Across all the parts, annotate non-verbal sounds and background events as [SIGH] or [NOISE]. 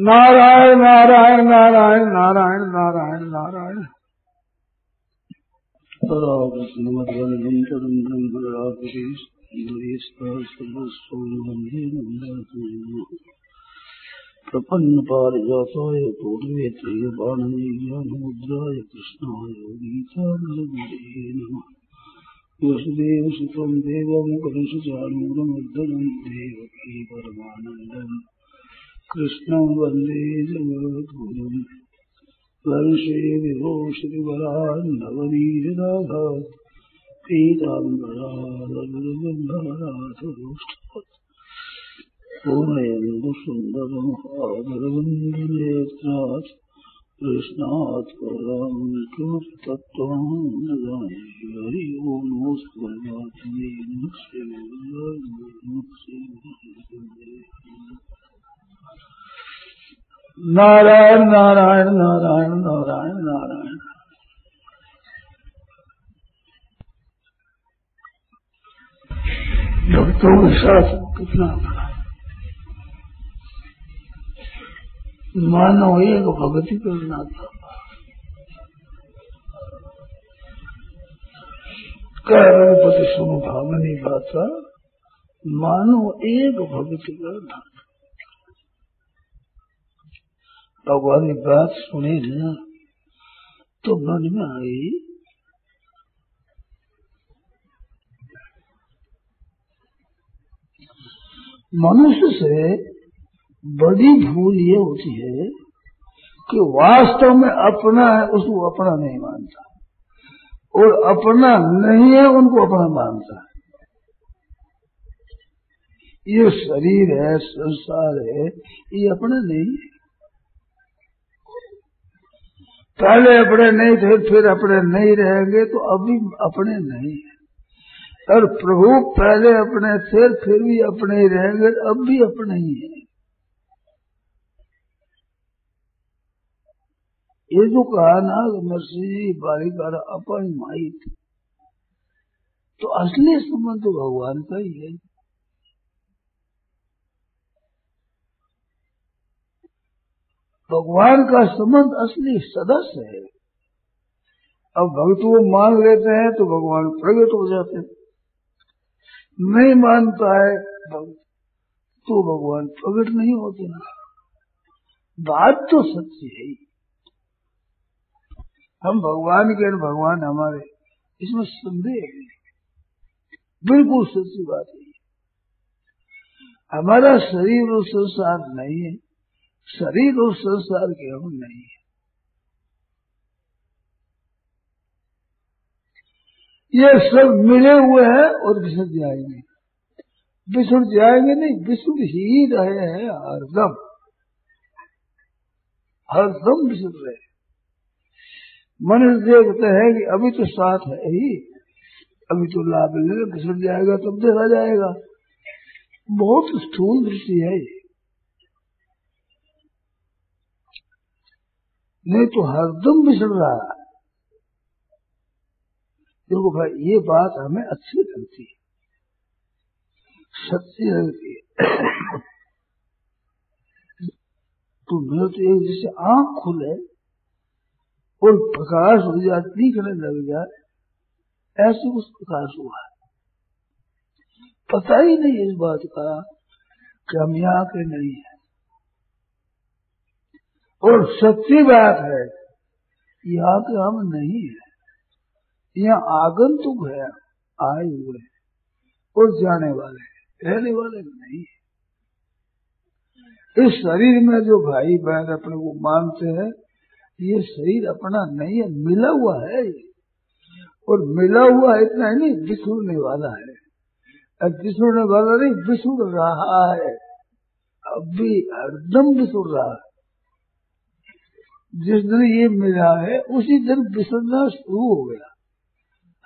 नारायण नारायण नारायण नारायण नारायण नारायण। राकृष्णमद्वन्दं चरन्द्रं प्रपन्नपारिजाताय पूर्वेत्रयपाणनीयानमुद्राय कृष्णाय गीतानन्दे नमः। वसुदेवसुतं देवं कंसचाणूरमर्दनं देवकी परमानन्दम् कृष्णं वंदे जगद्गुरुम् वर्षे विभूषितिवरान्नवनीरदाघात् पीताम्बरालगुरुबन्धनाथदुष्टात् पूर्णयन्दुसुन्दरमहाधरवन्दनेत्रात् कृष्णात् परं किमर्थत्वं न हरि ओं भगवते नारायण नारायण नारायण नारायण नारायण। भक्तों के साथ कितना मानो एक भक्ति करना था। रघुपति सुन भावनी बाता मानो एक भक्ति करना भगवान की बात सुने ना तो मन में आई, मनुष्य से बड़ी भूल ये होती है कि वास्तव में अपना है, उसको अपना नहीं मानता। और अपना नहीं है, उनको अपना मानता है। ये शरीर है, संसार है, ये अपना नहीं है। पहले अपने नहीं थे, फिर अपने नहीं रहेंगे तो अभी अपने नहीं है। और प्रभु पहले अपने थे, फिर भी अपने ही रहेंगे, अब भी अपने ही है। ये जो कहा ना मसीह बालिका अपन माई थी तो असली संबंध तो भगवान का ही है। भगवान का संबंध असली सदस्य है। अब भक्त वो मान लेते हैं तो भगवान प्रकट हो जाते हैं। नहीं मानता है भक्त तो भगवान प्रकट नहीं होते ना। बात तो सच्ची है हम भगवान के भगवान हमारे, इसमें संदेह है। बिल्कुल सच्ची बात है। हमारा शरीर और संसार नहीं है। शरीर और संसार के हम नहीं। है ये सब मिले हुए हैं और बिछड़ जाएँगे बिछुड़ जाएँगे नहीं बिछुड़ ही रहे हैं हरदम हरदम बिछुड़ रहे। मनुष्य देखते हैं कि अभी तो साथ है ही। अभी तो लाभ ले बिछुड़ जाएगा तब देखा जाएगा। बहुत स्थूल दृष्टि है ये। नहीं तो हरदम बिछड़ रहा है। देखो भाई, ये बात हमें अच्छी लगती है। सच्ची लगती है। तो मेरे तो एक जैसे आँख खुले और प्रकाश हो जाए दिखने लग जाए, ऐसे कुछ प्रकाश हुआ पता ही नहीं इस बात का कि हम यहाँ के नहीं है। और सच्ची बात है यहाँ के हम नहीं है। यहाँ आगंतुक है, आए हुए और जाने वाले रहने वाले नहीं है। इस शरीर में जो भाई बहन अपने को मानते हैं, ये शरीर अपना नहीं है, मिला हुआ है और मिला हुआ इतना ही नहीं, बिछुड़ने वाला है। बिछुड़ने वाला नहीं, बिछुड़ रहा है। अब भी हरदम बिछुड़ रहा है। जिस दिन ये मिला है, उसी दिन बिछड़ना शुरू हो गया।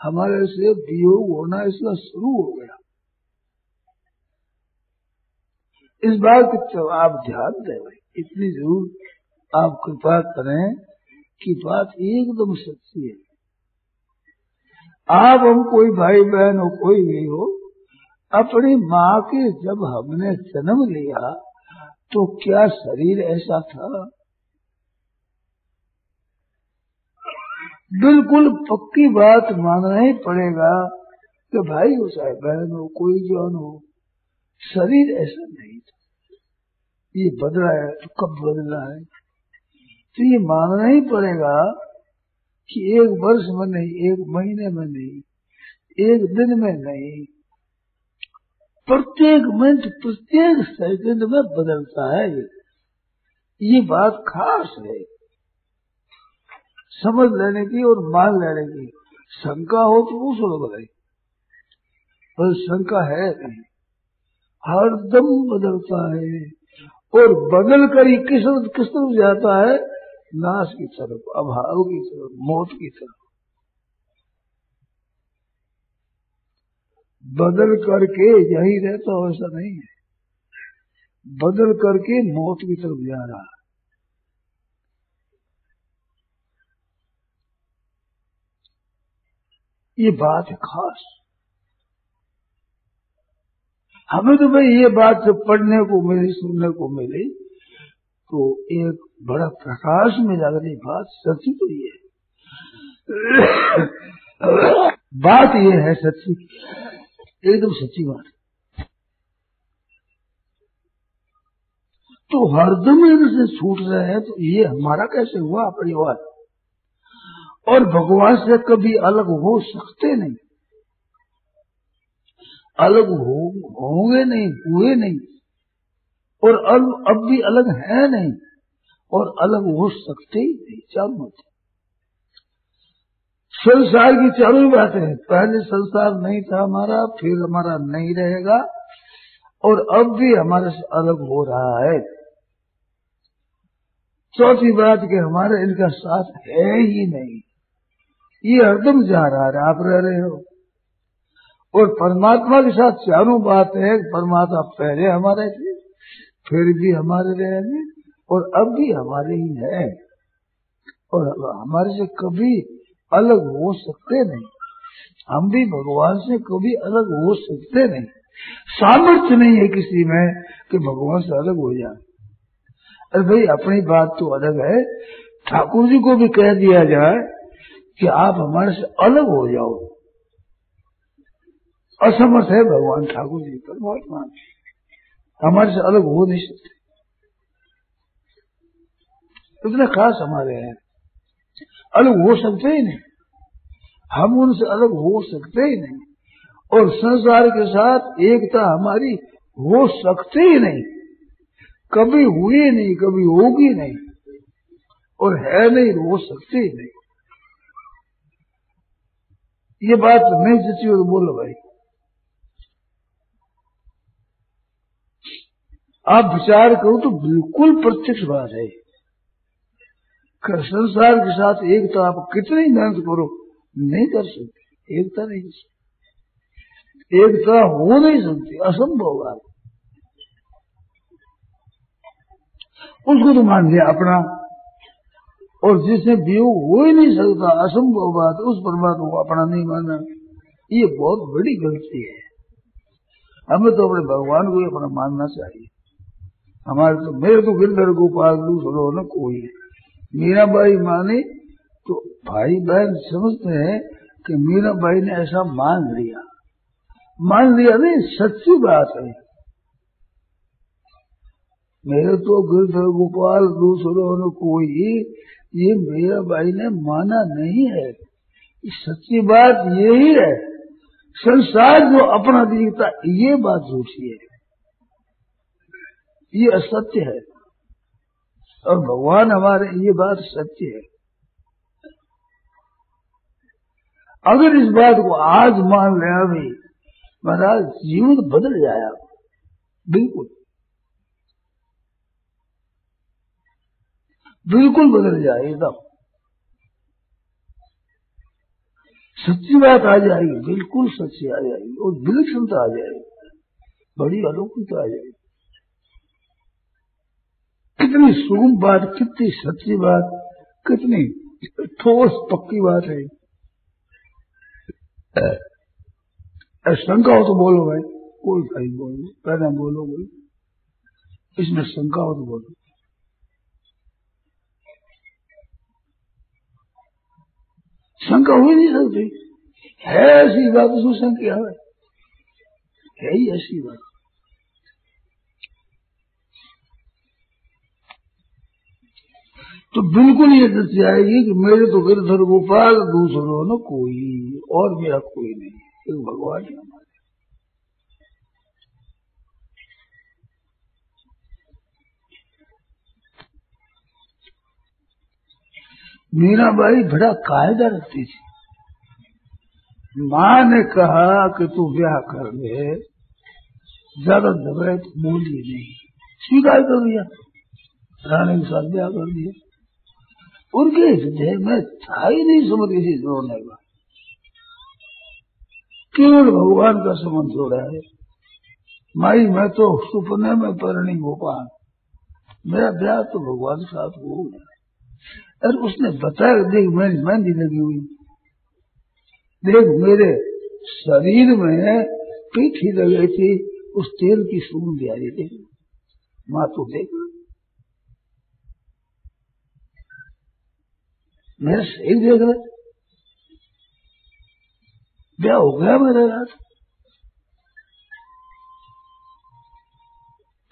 हमारे से वियोग होना इसका शुरू हो गया। इस बात की आप ध्यान दें भाई, इतनी ज़रूर आप कृपा करें कि बात एकदम सच्ची है। आप हम कोई भाई बहन हो, कोई भी हो, अपनी माँ के जब हमने जन्म लिया तो क्या शरीर ऐसा था? बिल्कुल पक्की बात मानना ही पड़ेगा कि भाई हो चाहे बहन हो कोई जौन हो, शरीर ऐसा नहीं था। ये बदला है तो कब बदला है? तो ये मानना ही पड़ेगा कि एक वर्ष में नहीं, एक महीने में नहीं, एक दिन में नहीं, प्रत्येक मिनट, प्रत्येक सेकंड में बदलता है। ये ये बात खास है। समझ लेने की और मान लेने की। शंका हो तो वो सुनो भाई पर शंका है नहीं। हरदम बदलता है। और बदल कर ही किस किस तरफ़ जाता है? नाश की तरफ़, अभाव की तरफ़, मौत की तरफ़। बदल करके यही रहता ऐसा नहीं है। बदल करके मौत की तरफ़ जा रहा है। ये बात है खास। हमें तो भाई ये बात जब पढ़ने को मिली, सुनने को मिली तो एक बड़ा प्रकाश में लगने बात, सच्ची तो ये है। बात ये है सच्ची, एकदम सच्ची बात। तो हरदम इनसे छूट रहे हैं तो ये हमारा कैसे हुआ परिवार और भगवान से कभी अलग हो सकते नहीं। अलग हो, होंगे नहीं, हुए नहीं। और अब अब भी अलग है नहीं। और अलग हो सकते ही नहीं चारों मत। संसार की चारों बातें हैं। पहले संसार नहीं था हमारा, फिर हमारा नहीं रहेगा। और अब भी हमारे से अलग हो रहा है। चौथी बात कि हमारे इनका साथ है ही नहीं। ये हरदम जा रहा है, आप रह रहे हो। और परमात्मा के साथ चारों बात है, परमात्मा पहले हमारे थे फिर भी हमारे रहेंगे और अब भी हमारे ही है। और हमारे से कभी अलग हो सकते नहीं। हम भी भगवान से कभी अलग हो सकते नहीं। सामर्थ्य नहीं है किसी में कि भगवान से अलग हो जाए। अरे भाई, अपनी बात तो अलग है। ठाकुर जी को भी कह दिया जाए कि आप हमारे से अलग हो जाओ। असमर्थ है भगवान ठाकुर जी, परमात्मा हमारे से अलग हो नहीं सकते। इतने खास हमारे हैं। अलग हो सकते ही नहीं। हम उनसे अलग हो सकते ही नहीं। और संसार के साथ एकता हमारी हो सकती ही नहीं। कभी हुई नहीं, कभी होगी नहीं। और है नहीं, हो सकती ही नहीं। ये बात नहीं सची हो तो बोलो भाई। आप विचार करो तो बिल्कुल प्रत्यक्ष बात है। संसार के साथ एकता आप कितनी मेहनत करो, नहीं कर सकते। एकता नहीं कर सकते। एकता हो नहीं सकती, असंभव बात। उसको तो मान लिया अपना। और जिससे वियोग हो ही नहीं सकता, असंभव बात, उस परमात्मा को अपना नहीं माना ये बहुत बड़ी गलती है। हमें तो अपने भगवान को ही अपना मानना चाहिए। हमारे तो मेरे तो गिरधर गोपाल दूसरों न, कोई मीराबाई माने तो भाई बहन समझते हैं कि मीरा बाई ने ऐसा मान लिया। मान लिया नहीं, सच्ची बात है। मेरे तो गिरधर गोपाल दूसरों ने, कोई ये मेरा भाई ने माना नहीं है। सच्ची बात यही है संसार जो अपना दिखता, ये बात झूठी है। ये असत्य है। और भगवान हमारे, ये बात सत्य है। अगर इस बात को आज मान ले अभी, महाराज, जीवन बदल जाए बिल्कुल। बिल्कुल बदल जाए एकदम। सच्ची बात आ जाएगी बिल्कुल सच्ची आ जाएगी और विलक्षणता आ जाएगी बड़ी अलौकिकता आ जाएगी कितनी सुगम बात, कितनी सच्ची बात, कितनी ठोस, पक्की बात है। शंका हो तो बोलो भाई, कोई भाई बोलो, पहले बोलो बोलो इसमें शंका हो तो बोलो। शंका हो ही नहीं सकती। है ऐसी बात, उसमें शंका है। है ऐसी बात। तो बिल्कुल ये दृष्टि आएगी कि मेरे तो गिरधर गोपाल दूसरों, न कोई और मेरा कोई नहीं। एक भगवान ही हमारे। मीराबाई बड़ा कायदा रखती थी। माँ ने कहा कि तू ब्याह कर ले, ज़्यादा दबाए तो बोली नहीं। स्वीकार कर दिया रानी के साथ ब्याह कर दिया उनके हृदय में था ही नहीं समझ किसी जोड़ने का केवल भगवान का संबंध जोड़ा है। माई, मैं तो सुपने में परिणी गोपाल मेरा ब्याह तो भगवान के साथ हो गया। और उसने बताया देख मेरी मेहंदी लगी हुई। देख, मेरे शरीर में पीठी लगी थी, उस तेल की सूंद आ रही थी। माँ तो देख। मेरा सही देख रहे ब्याह हो गया मेरे रात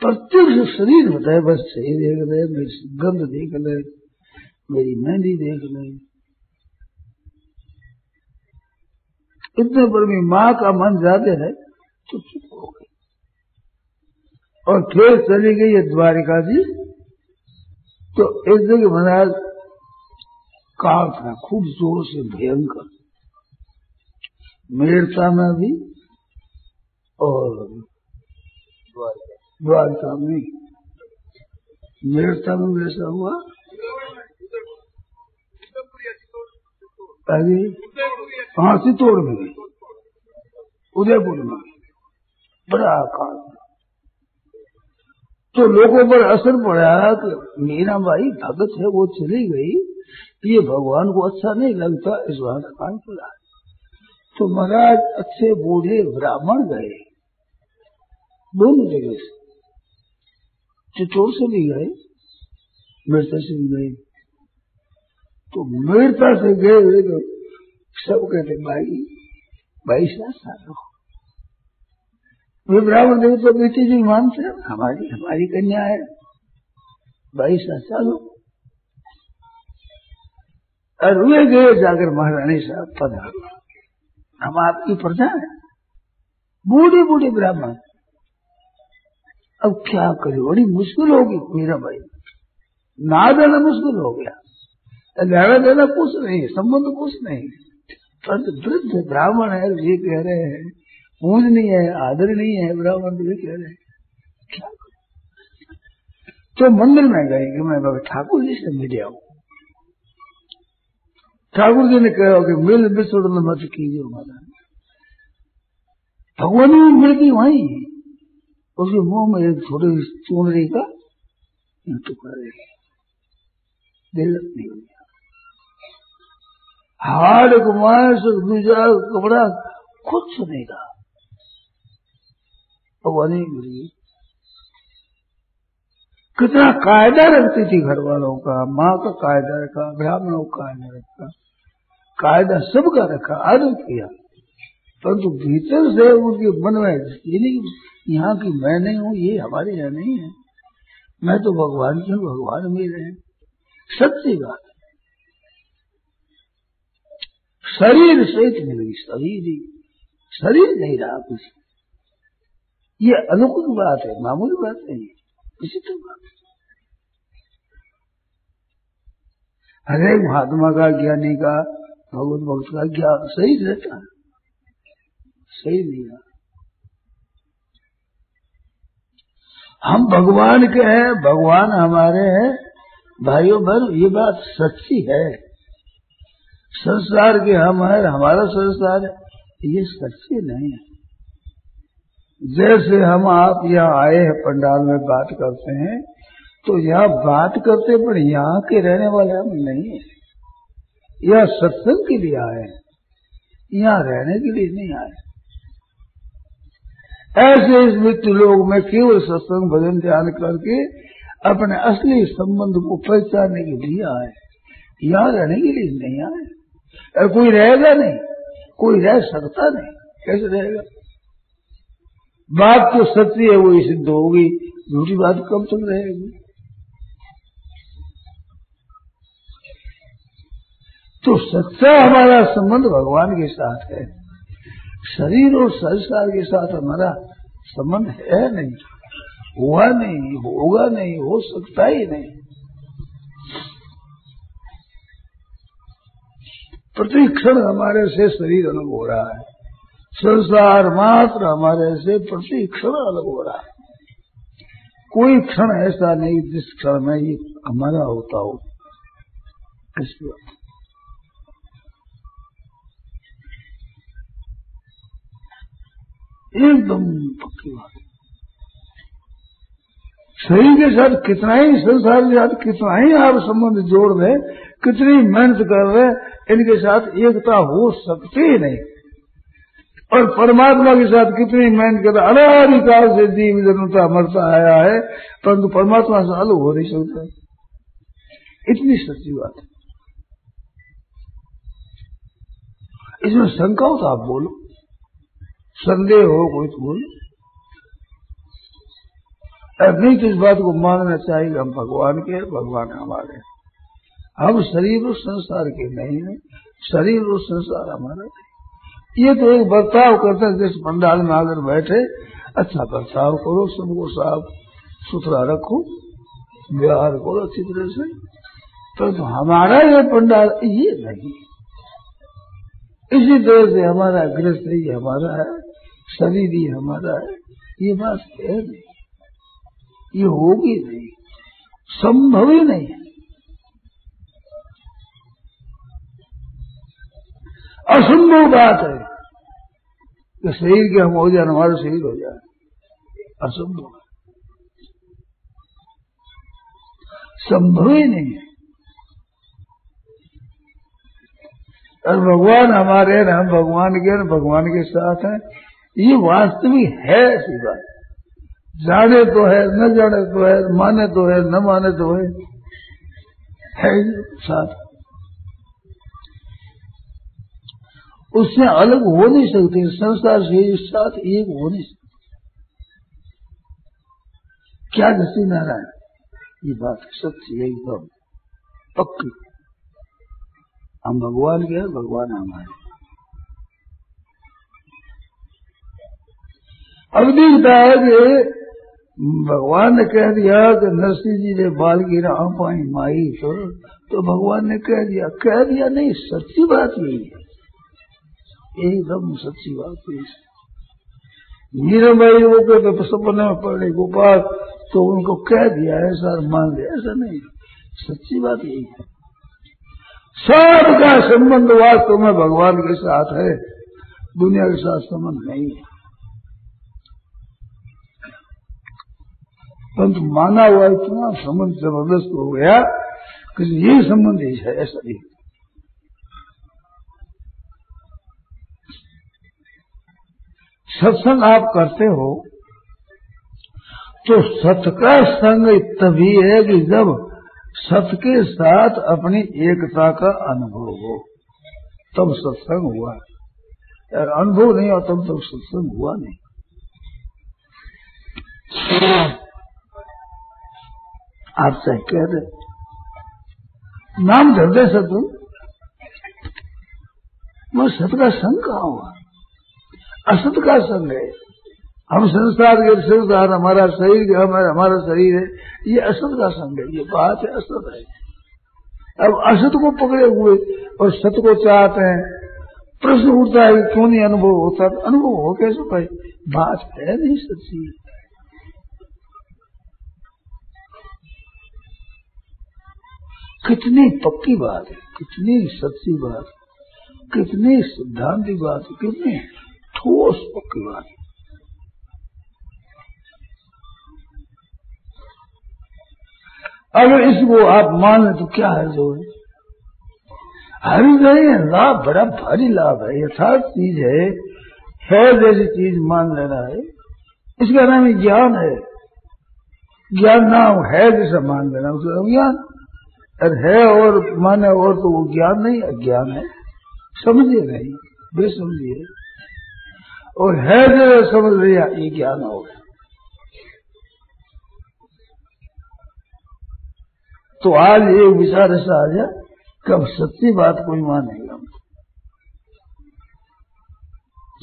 प्रत्यक्ष शरीर बताए बस सही देख रहे मेरी गंध देख रहे मेरी मेहंदी देख ले। इतने पर भी माँ का मन ज़्यादा है तो चुप हो गई और फिर चली गई है द्वारिका जी तो एक जगह महाराज काल था, खूब ज़ोर से भयंकर। मेरता में भी और द्वारिका में। मेरता में वैसा हुआ। पहले हाँ चित्तौड़ में उदयपुर में। बड़ा आकाश। तो लोगों पर असर पड़ा कि मीना भाई भगत है, वो चली गई। ये भगवान को अच्छा नहीं लगता, इस बात कान चला तो महाराज अच्छे बूढ़े ब्राह्मण गए। दोनों जगह से चित्तौड़ से भी गए मिर्चा से भी गए। तो मीरता से गए तो सब कहते, भाई भाई साथ सालो वे ब्राह्मण देव तो बेटी जी मानते हैं हमारी हमारी कन्या है। भाई साथ सालो और गए जाकर महारानी साहब पधारो। हम आपकी प्रजा है। बूढ़े बूढ़े ब्राह्मण। अब क्या करें? बड़ी मुश्किल होगी। मेरा भाई ना देना मुश्किल हो गया। लेना देना कुछ नहीं, संबंध कुछ नहीं। परंतु वृद्ध ब्राह्मण है, ये कह रहे हैं पूजनीय है आदरणीय है, ब्राह्मण ये कह रहे हैं। क्या तो मंदिर में गए कि मैं बाबा ठाकुर जी से मिल आऊ। ठाकुर जी ने कहा कि मिल विसर्जन मत कीजिए महाराज। भगवान में मिलती वहीं। उसके मुँह में एक छोटे चूनरी का टुकड़ा दिल नहीं हो गया हाड़ मांस दूजा कपड़ा कुछ नहीं रहा। भगवान मिली कितना कायदा रखती थी घर वालों का, माँ का कायदा रखा, ब्राह्मणों का कायदा रखा, कायदा सबका रखा, आदर किया। परंतु भीतर से उनके मन में ये नहीं यहाँ की मैं नहीं हूँ, ये हमारे यहाँ नहीं है। मैं तो भगवान की हूँ, भगवान मेरे हैं। सच्ची बात। शरीर सहित मिल गई शरीर ही। शरीर नहीं रहा कुछ। ये अनुकूल बात है, मामूली बात नहीं है, विचित्र बात है। महात्मा का ज्ञानी का, भगवत भक्त का ज्ञान सही रहता है। सही नहीं रहा। हम भगवान के हैं, भगवान हमारे हैं, भाइयों बहन, ये बात सच्ची है। संसार के हम है हमारा संसार है ये सच्चे नहीं है। जैसे हम आप यहाँ आए हैं, पंडाल में बात करते हैं तो यहाँ बात करते पर यहाँ के रहने वाले हम नहीं है। यह सत्संग के लिए आए हैं, यहाँ रहने के लिए नहीं आए ऐसे इस मृत्यु लोग में केवल सत्संग, भजन, ध्यान करके अपने असली संबंध को पहचानने के लिए आए यहाँ रहने के लिए नहीं आए और कोई रहेगा नहीं। कोई रह सकता नहीं। कैसे रहेगा? बात तो सत्य है, वो सिद्ध होगी झूठी बात कब तक रहेगी? तो सच्चा हमारा संबंध भगवान के साथ है। शरीर और संस्कार के साथ हमारा संबंध है नहीं। हुआ नहीं, होगा नहीं, हो सकता ही नहीं। प्रति क्षण हमारे से शरीर अलग हो रहा है। संसार मात्र हमारे से प्रति क्षण अलग हो रहा है। कोई क्षण ऐसा नहीं जिस क्षण में ये हमारा होता हो। बात। एकदम पक्की बात। शरीर के साथ कितना ही, संसार के साथ कितना ही आप संबंध जोड़ रहे कितनी मेहनत कर रहे इनके साथ एकता हो सकती ही नहीं। और परमात्मा के साथ कितनी मेहनत कर अनाधिकाल से जीव जनता मरता आया है, परंतु परमात्मा से अलग हो नहीं सकता। इतनी सच्ची बात। है इसमें शंका हो तो आप बोलो। संदेह हो कोई तो बोलो। नहीं तो इस बात को मानना चाहिए हम भगवान के भगवान हमारे हम शरीर और संसार के नहीं है, शरीर और संसार हमारा नहीं। ये तो एक बर्ताव करते हैं, जिस पंडाल में आकर बैठे अच्छा बर्ताव करो, सबको साफ़ सुथरा रखो, व्यवहार करो अच्छी तरह से। परंतु तो हमारा ये पंडाल ये नहीं। इसी तरह से हमारा गृहस्थ ही हमारा है, शरीर ही हमारा है, ये बात है नहीं। ये होगी नहीं, संभव ही नहीं असंभव बात है कि शरीर के हम हो जाए, हमारा शरीर हो जाए। असंभव संभव ही नहीं है। और भगवान हमारे हम भगवान के भगवान के साथ हैं। ये वास्तविक है ऐसी बात। जाने तो है, न जाने तो है, माने तो है, न माने तो है। है साथ। उससे अलग हो नहीं सकते, संसार से साथ एक हो नहीं सकते। क्या दसी नारायण? ये बात सत्य एकदम, पक्की। हम भगवान के हैं, भगवान हमारे। दिखता है कि भगवान ने कह दिया कि नरसिंह जी ने बाल गिरा पाई माई तो, तो भगवान ने कह दिया कह दिया नहीं सच्ची बात यही है। एकदम सच्ची बात है। मीरा भाई वो कहते सपने में पड़े गोपाल तो उनको कह दिया ऐसा मान लिया ऐसा नहीं। सच्ची बात यही है। सबका संबंध वास्तव में भगवान के साथ है दुनिया के साथ संबंध नहीं है। परंतु माना हुआ इतना संबंध ज़बरदस्त हो गया कि ये संबंध ही है, ऐसा ही सत्संग आप करते हो तो सत का संग तभी है कि जब सत के साथ अपनी एकता का अनुभव हो, तब सत्संग हुआ। यार, अनुभव नहीं हो तब तक सत्संग हुआ नहीं। आप सही कह रहे नाम धरते सतु वो सत का संग कहा हुआ? असत का संग है। हम संसार के संसार, हमारा शरीर हमारा हमारा शरीर है। ये असत का संग है। ये बात है, असत है। अब असत को पकड़े हुए और सत को चाहते हैं। प्रश्न उठता है क्यों नहीं अनुभव होता? अनुभव हो कैसे भाई? बात है नहीं सच्ची। कितनी पक्की बात है, कितनी सच्ची बात कितनी सिद्धांति बात है, कितनी ठोस पक्की बात है। अगर इसको आप मान लें तो क्या है जो है? हरी नहीं लाभ, बड़ा भारी लाभ है, यथार्थ चीज़ है है जैसी चीज़ मान लेना है। इसका नाम ज्ञान है। ज्ञान नाम है जैसा मान लेना, उसका ज्ञान। अरे है और माने और तो वो ज्ञान नहीं, अज्ञान है। समझिए नहीं बेसमझिए और है जो समझ लिया, ये ज्ञान हो गया। तो आज ये विचार ऐसा आ जाए कि अब सच्ची बात कोई मानेगा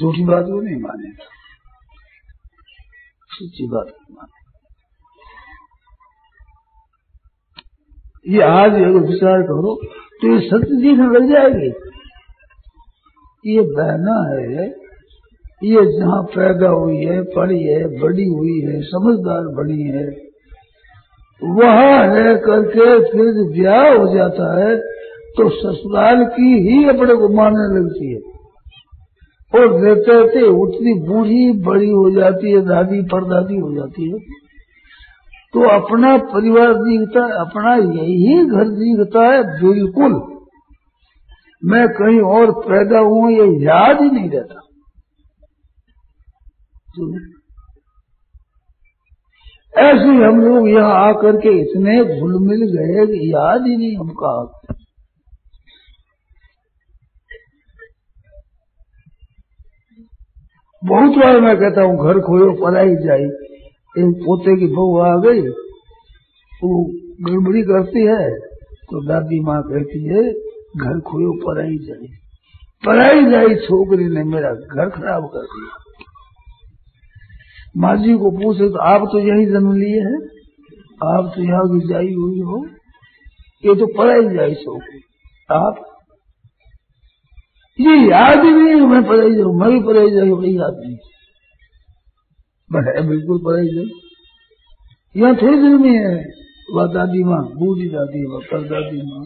झूठी बात को नहीं मानेगा। सच्ची बात को माने ये आज अगर विचार करो तो ये सत्य में लग जाएगी। ये बहना है, ये जहाँ पैदा हुई है पढ़ी है, बड़ी हुई है, समझदार बनी है, वहाँ है करके फिर ब्याह हो जाता है तो ससुराल की ही अपने को मानने लगती है। और रहते रहते उतनी बूढ़ी बड़ी हो जाती है, दादी, परदादी हो जाती है। तो अपना परिवार दिखता है अपना यही घर दिखता है, बिल्कुल। मैं कहीं और पैदा हुआ, ये याद ही नहीं रहता। तो ऐसे हम लोग यहाँ आकर के इतने घुल मिल गए याद ही नहीं हम कहा बहुत बार मैं कहता हूँ, घर खोयो पलाई जाए एक पोते की बहू आ गई, वो गड़बड़ी करती है तो दादी माँ कहती है, घर खोयो पराई जाए पराई जाए छोकरी ने मेरा घर खराब कर दिया। माँ जी को पूछे तो आप तो यही जन्म लिए हैं? आप तो यहाँ की जाई हुई हो? ये तो पढ़ाई जाए छोकरी। आप? ये याद ही नहीं मैं पढ़ाई जाऊँ, मैं भी पढ़ाई जाऊँ, वही याद नहीं है, बिल्कुल पढ़ाई जाए यहाँ थोड़ी देर में है। वह दादी माँ, बूढ़ी दादी वह पर दादी माँ।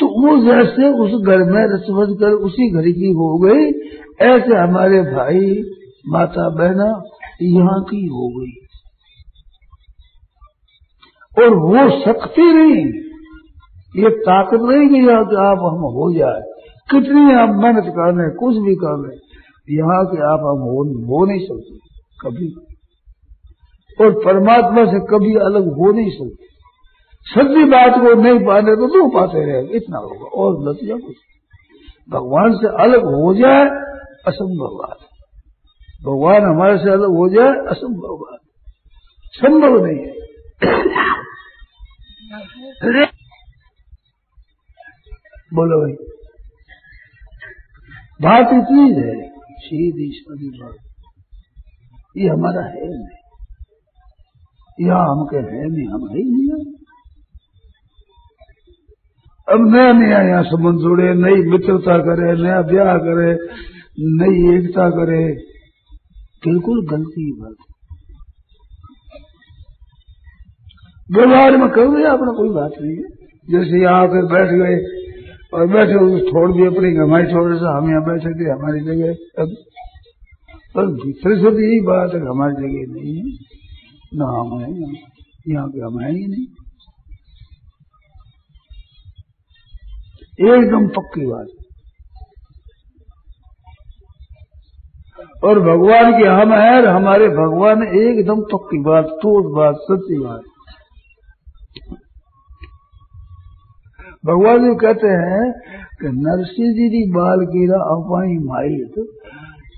तो वो जैसे उस घर में रसवज कर उसी घर की हो गई, ऐसे हमारे भाई, माता बहना यहाँ की हो गई। और वो शक्ति नहीं, ये ताकत नहीं कि आप हम हो जाए। कितनी आप मेहनत कर रहे कुछ भी कर रहे यहाँ के आप हम हो, हो नहीं सकते कभी। और परमात्मा से कभी अलग हो नहीं सकते। सच्ची बात को नहीं पाने तो दो पाते रहे इतना होगा और नतीजा कुछ भगवान से अलग हो जाए असंभव बात भगवान हमारे से अलग हो जाए असंभव बात संभव नहीं है। [COUGHS] बोलो भाई। बात इतनी है सीधी सादी बात ये हमारा है नहीं। यह हम के है नहीं, हम है ही नहीं। अब नया नया यहाँ संबंध जोड़े, नई मित्रता करे, नया ब्याह करे, नई एकता करे, बिल्कुल गलती की बात व्यवहार में कर दिया अपना कोई बात नहीं है। जैसे यहाँ आकर बैठ गए और बैठे उस छोड़ दिए अपनी हमारी छोड़ से हम यहाँ बैठे थे, हमारी जगह। अब, पर भीतर से भी यही बात है हमारी जगह नहीं है, न हम है, यहाँ पे हम है ही नहीं। एकदम पक्की बात। और भगवान की हम है और हमारे भगवान एकदम पक्की बात, ठोस बात, सच्ची बात। भगवान जी कहते हैं कि नरसिंह जी की बाल कीरा अपाई माई तो,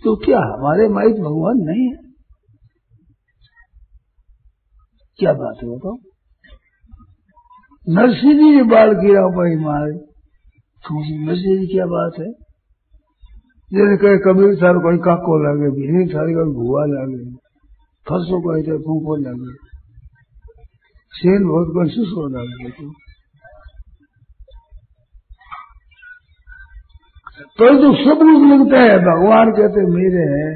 तो क्या हमारे माई तो भगवान नहीं है? क्या बात है बताओ? नरसिंह जी की बाल कीरा अपाई मारे तो नरसिंह जी क्या बात है? जैसे कहे कबीर सार कोई काको लगे भीड़ सारी कोई भुआ लगे फंसो कहते फूको लगे सेन बहुत कोई सुसो लगे परंतु तो सब लोग लगता है, भगवान कहते मेरे हैं।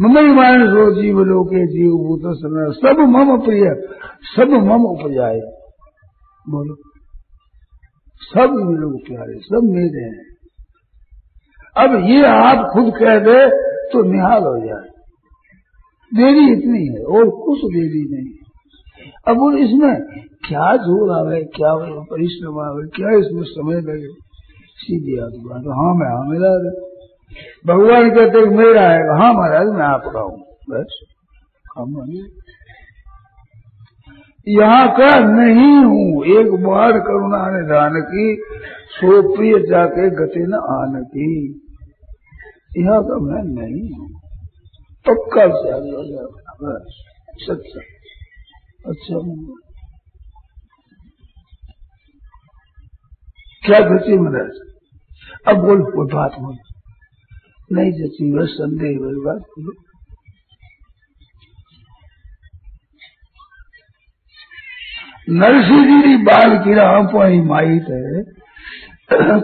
ममई मानस हो जीव लोके जीव भूत समय सब मम प्रिय, सब मम उपजाए। बोलो। सब लोग प्यारे, सब मेरे हैं। अब ये आप खुद कह दे तो निहाल हो जाए। देरी इतनी है, और कुछ देरी नहीं अब वो इसमें क्या ज़ोर आवे, क्या परिश्रम आवे, क्या इसमें समय लगे? सीधी आदमी बात हाँ मैं हाँ मिला दे भगवान कहते मेरा है हाँ महाराज मैं आपका हूँ बस, काम यहाँ का नहीं हूँ, एक बार करुणा निधान की सो प्रिय जाके गति न आन की, यहाँ का मैं नहीं हूँ पक्का बस सच्चा अच्छा। क्या जची महाराज अब बोल कोई बात बोल नहीं जची बस संदेह वाली बात बोलो। नरसिंह जी बाल राम पाई माइट है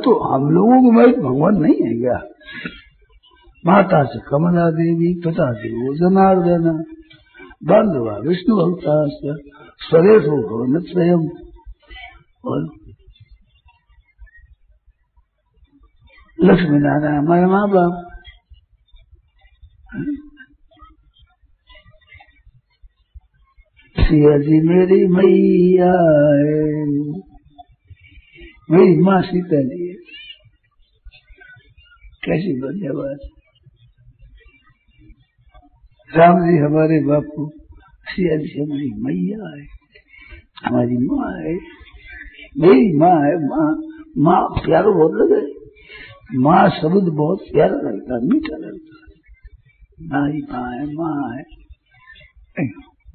तो हम लोगों को माइट भगवान नहीं है क्या? माता से कमला देवी, पिता से वो जनार्दन बंधुआ विष्णु भक्ता स्वदेश स्वयं और लक्ष्मी नारायण हमारे माँ बाप सिया जी मेरी मैया है। मेरी माँ सीता जी है। कैसी धन्यवाद राम जी हमारे बापू सिया जी हमारी मैया है। हमारी माँ है। मेरी माँ है, माँ माँ प्यारो बहुत लगे माँ शब्द बहुत प्यारा लगता है, मीठा लगता है। माँ माँ है माँ है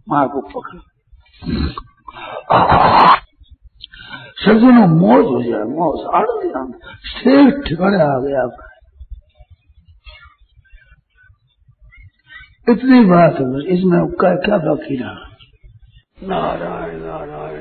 माँ को पकड़। सज्जनों मौज हो जाए, मौज। आनंद शेर ठिकाने आ गया। इतनी बात है इसमें क्या बाकी रहा? नारायण नारायण।